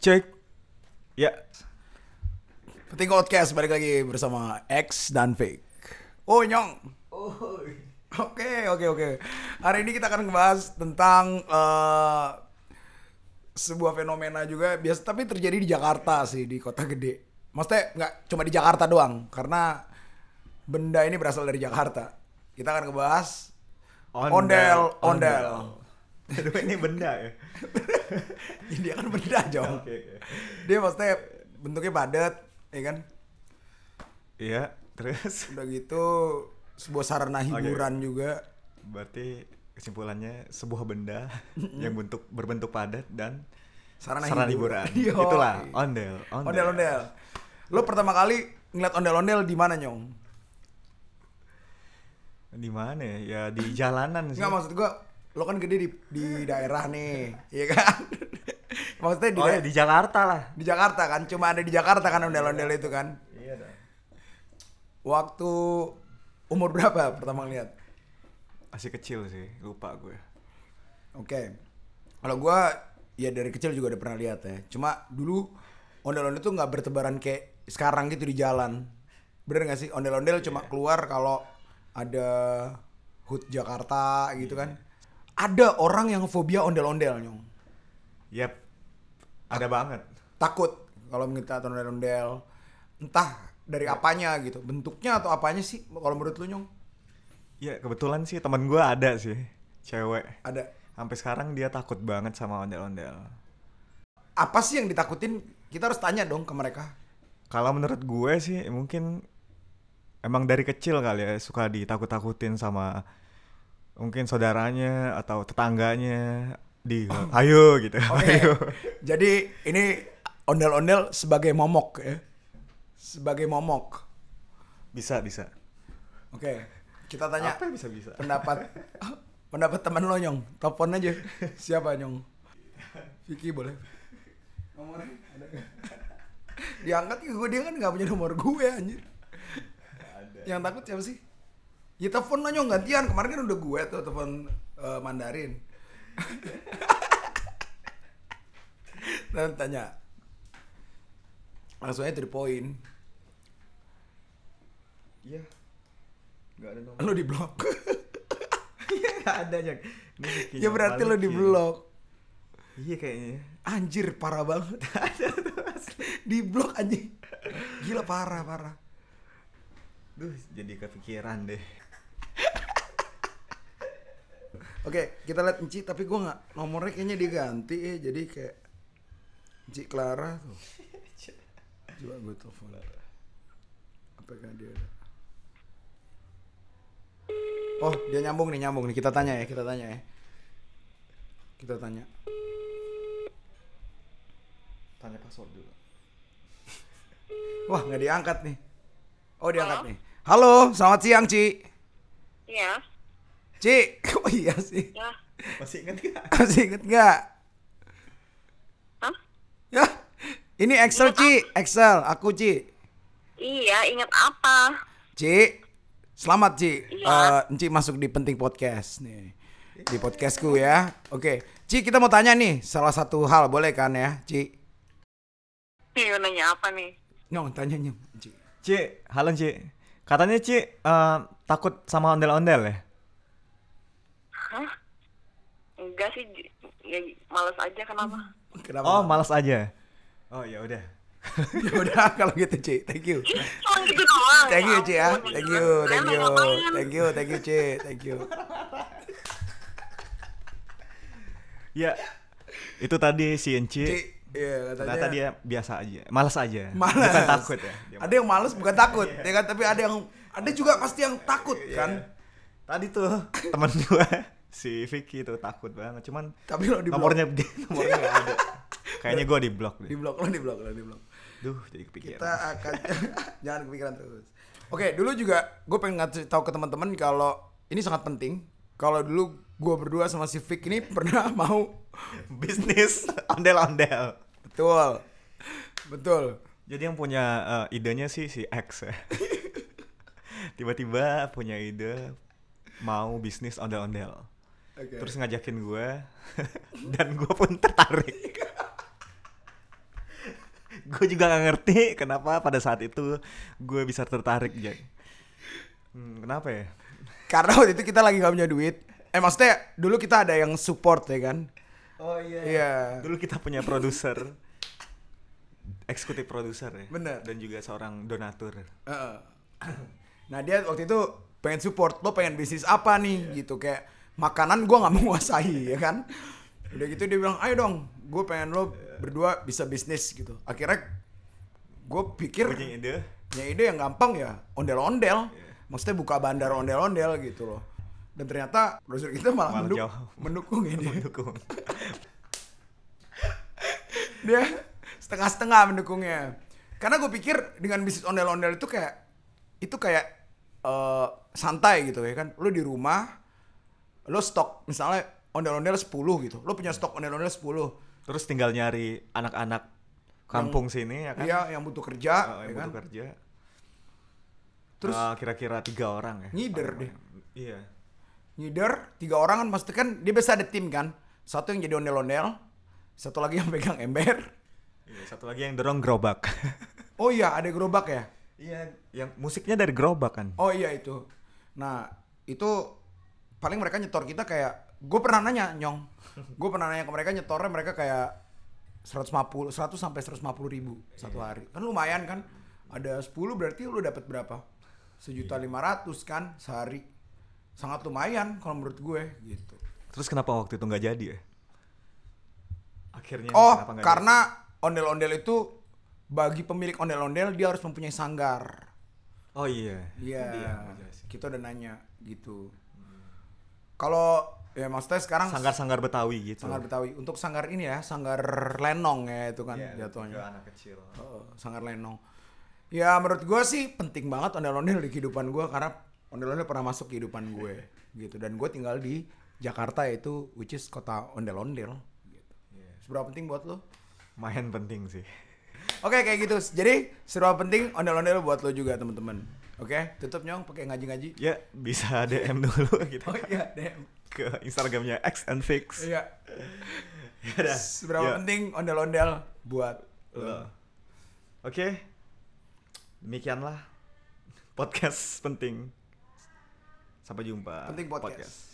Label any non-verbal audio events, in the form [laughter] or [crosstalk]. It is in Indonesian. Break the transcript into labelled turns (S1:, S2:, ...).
S1: Cek. Ya.
S2: Penting podcast balik lagi bersama X dan Fake. Oh nyong. Oke oke oke. Hari ini kita akan ngebahas tentang eh, sebuah fenomena juga biasa tapi terjadi di Jakarta sih di kota gede. Maksudnya nggak cuma di Jakarta doang karena benda ini berasal dari Jakarta. Kita akan ngebahas ondel ondel.
S1: Aduh ini benda ya. [laughs]
S2: Ini kan benda jong.
S1: Oke, oke.
S2: Dia maksudnya bentuknya padat, ya kan?
S1: Iya, terus
S2: Udah gitu sebuah sarana hiburan juga.
S1: berarti kesimpulannya sebuah benda yang bentuk berbentuk padat dan
S2: Sarana,
S1: sarana
S2: hiburan.
S1: hiburan. [laughs] Itulah ondel,
S2: Ondel ondel. Lo pertama kali ngeliat ondel ondel di mana nyong?
S1: Di mana ya? Ya di jalanan sih.
S2: Enggak maksud gua lo kan gede di di daerah nih, iya kan? [laughs] Maksudnya di,
S1: Oh ya
S2: daerah-
S1: di Jakarta lah.
S2: di Jakarta kan, cuma ada di Jakarta kan ondel-ondel itu kan.
S1: Iya dong.
S2: Waktu umur berapa pertama ngeliat?
S1: Masih kecil sih, lupa gue.
S2: Oke. Kalau gua ya dari kecil juga udah pernah lihat ya. Cuma dulu ondel-ondel tuh nggak bertebaran kayak sekarang gitu di jalan. Bener gak sih? Ondel-ondel cuma keluar kalau ada HUT Jakarta gitu kan. Ada orang yang fobia ondel-ondel nyong.
S1: Yap. Ada banget.
S2: Takut kalau kita ondel-ondel. Entah dari apanya gitu. Bentuknya atau apanya sih kalau menurut lu nyong?
S1: Ya kebetulan sih teman gue ada sih, cewek.
S2: Ada.
S1: Sampai sekarang dia takut banget sama ondel-ondel.
S2: Apa sih yang ditakutin? Kita harus tanya dong ke mereka.
S1: Kalau menurut gue sih mungkin emang dari kecil kali ya suka ditakut-takutin sama mungkin saudaranya atau tetangganya di ayo gitu. [laughs]
S2: Oke.
S1: Ayo.
S2: Jadi ini ondel-ondel sebagai momok ya. Sebagai momok.
S1: Bisa bisa.
S2: Oke. Kita tanya
S1: Apa bisa bisa?
S2: pendapat [laughs] pendapat teman lo nyong. Telepon aja. Siapa nyong? Vicky boleh. Nomornya ada? Diangkat ke gue dia kan nggak punya nomor gue anjir. Yang takut siapa sih? Ya telepon nyong gantian. Kemarin kan udah gue tuh telepon eh, Mandarin. [laughs] Dan tanya. Langsung aja to the point.
S1: Iya. Gak ada nomor.
S2: Lo di blok. [laughs]
S1: Gak ada Jack. Ini
S2: ya berarti lo di blok.
S1: Iya kayaknya.
S2: Anjir parah banget. [laughs] di blok anjing. Gila parah parah.
S1: Duh, jadi kepikiran deh. [laughs]
S2: Oke, kita lihat Enci tapi gua nggak nomornya kayaknya diganti ya. Jadi kayak Enci Clara tuh. [laughs] Coba gue telepon. Apakah dia ada? Oh, dia nyambung nih, nyambung nih. Kita tanya ya, kita tanya ya. Kita tanya.
S1: Tanya password dulu.
S2: Wah, nggak diangkat nih. Oh, diangkat nih. Halo, selamat siang, Ci.
S3: Iya,
S2: Ci, [laughs] oh iya sih.
S3: ya.
S1: Masih inget gak? [laughs]
S2: Masih inget nggak?
S3: Hah?
S2: Ya, ini Excel Ci, Excel, aku Ci.
S3: Iya, ingat apa?
S2: Ci, selamat Ci.
S3: Iya.
S2: Eh, Ci masuk di penting podcast nih. Di podcastku ya. Oke, Ci kita mau tanya nih salah satu hal boleh kan ya, Ci?
S3: Nih, nanya apa nih?
S2: Nyong tanya nyong, Ci.
S1: Ci, halo Ci. Katanya Ci eh, takut sama ondel-ondel ya?
S3: Hah? Enggak sih, ya males aja kenapa?
S2: Kenapa?
S1: Oh, malas aja. Oh, ya udah. [laughs]
S2: ya udah kalau gitu Ci, thank you.
S3: Gitu doang.
S2: Thank you Ci ya. Thank you, thank you. Thank you, thank you Ci, thank you. [laughs]
S1: Ya, itu tadi si Enci.
S2: Iya
S1: Ternyata
S2: katanya.
S1: dia biasa aja, malas aja.
S2: Malas.
S1: Bukan takut ya. Dia
S2: Ada yang males bukan takut, ya kan? Tapi ada yang ada juga pasti yang takut kan.
S1: Iya. Tadi tuh temen gue si Vicky tuh takut banget. Cuman
S2: Tapi lo di
S1: nomornya nomornya gak ada. Kayaknya gue di blok
S2: di
S1: deh.
S2: blok lo di blok lo di blok.
S1: Duh, jadi kepikiran.
S2: Kita akan [laughs] jangan kepikiran terus. Oke, dulu juga gue pengen ngasih tahu ke teman-teman kalau ini sangat penting. Kalau dulu gue berdua sama si Vic ini pernah [laughs] mau
S1: Bisnis ondel-ondel.
S2: betul, betul.
S1: Jadi yang punya eh, idenya sih si X ya. [laughs] Tiba-tiba punya ide mau bisnis ondel-ondel.
S2: Oke.
S1: Terus ngajakin gue [laughs] dan gue pun tertarik. gue juga nggak ngerti kenapa pada saat itu gue bisa tertarik Jack. Hmm, kenapa ya?
S2: Karena waktu itu kita lagi gak punya duit. Eh maksudnya dulu kita ada yang support ya kan.
S1: Oh iya.
S2: Iya.
S1: Dulu kita punya produser, eksekutif produser ya.
S2: Bener.
S1: Dan juga seorang donatur.
S2: Heeh. [clears throat] Nah dia waktu itu pengen support lo pengen bisnis apa nih gitu kayak makanan gua nggak [laughs] menguasai ya kan udah gitu dia bilang ayo dong gue pengen lo berdua bisa bisnis gitu akhirnya gue pikir
S1: Punya ide.
S2: ya ide yang gampang ya ondel-ondel maksudnya buka bandar ondel-ondel gitu loh dan ternyata produser kita malah,
S1: Malah
S2: menduk-
S1: jauh.
S2: mendukung ya [laughs] dia
S1: Mendukung.
S2: dia setengah-setengah mendukungnya karena gue pikir dengan bisnis ondel-ondel itu kayak itu kayak eh, santai gitu ya kan lo di rumah lo stok misalnya ondel-ondel 10 gitu lo punya stok ondel-ondel 10
S1: Terus tinggal nyari anak-anak kampung sini ya kan?
S2: iya yang butuh kerja
S1: Oh, yang
S2: ya kan?
S1: butuh kerja.
S2: Terus-
S1: Eh, kira-kira tiga orang ya?
S2: Ngider deh.
S1: Iya.
S2: Ngider tiga orang kan pasti kan dia biasa ada tim kan satu yang jadi ondel-ondel satu lagi yang [laughs] pegang ember
S1: Iya, satu lagi yang dorong gerobak. [laughs]
S2: oh iya ada gerobak ya
S1: Iya, yang musiknya dari gerobak kan?
S2: Oh iya itu. Nah itu paling mereka nyetor kita kayak gue pernah nanya nyong, gue pernah nanya ke mereka nyetornya mereka kayak 150, 100 sampai 150 ribu satu hari. Kan lumayan kan? Ada 10 berarti lu dapat berapa? Sejuta lima ratus kan sehari. Sangat lumayan kalau menurut gue gitu.
S1: Terus kenapa waktu itu nggak jadi ya? Akhirnya
S2: Oh karena ondel-ondel itu bagi pemilik ondel-ondel dia harus mempunyai sanggar.
S1: Oh iya.
S2: Iya,
S1: ngejelasin.
S2: kita udah nanya gitu. Kalau ya maksudnya sekarang
S1: Sanggar-sanggar Betawi gitu.
S2: sanggar Betawi. Untuk sanggar ini ya, sanggar lenong ya itu kan
S1: Iya,
S2: jatuhnya.
S1: anak kecil.
S2: Heeh, sanggar lenong. Ya menurut gua sih penting banget ondel-ondel di kehidupan gua karena ondel-ondel pernah masuk kehidupan gue gitu dan gue tinggal di Jakarta yaitu which is kota ondel-ondel gitu.
S1: Iya.
S2: Seberapa penting buat lo?
S1: Main penting sih.
S2: Oke kayak gitu. Jadi seberapa penting ondel-ondel buat lo juga teman-teman. Oke, tutup nyong pakai ngaji-ngaji.
S1: Ya bisa DM dulu [laughs] gitu
S2: Oh iya, DM.
S1: ke Instagramnya X and Fix.
S2: Iya.
S1: Ya udah.
S2: Seberapa
S1: Ya.
S2: penting ondel-ondel buat lo.
S1: Lo. Oke. Demikianlah podcast penting. Sampai jumpa.
S2: Penting podcast.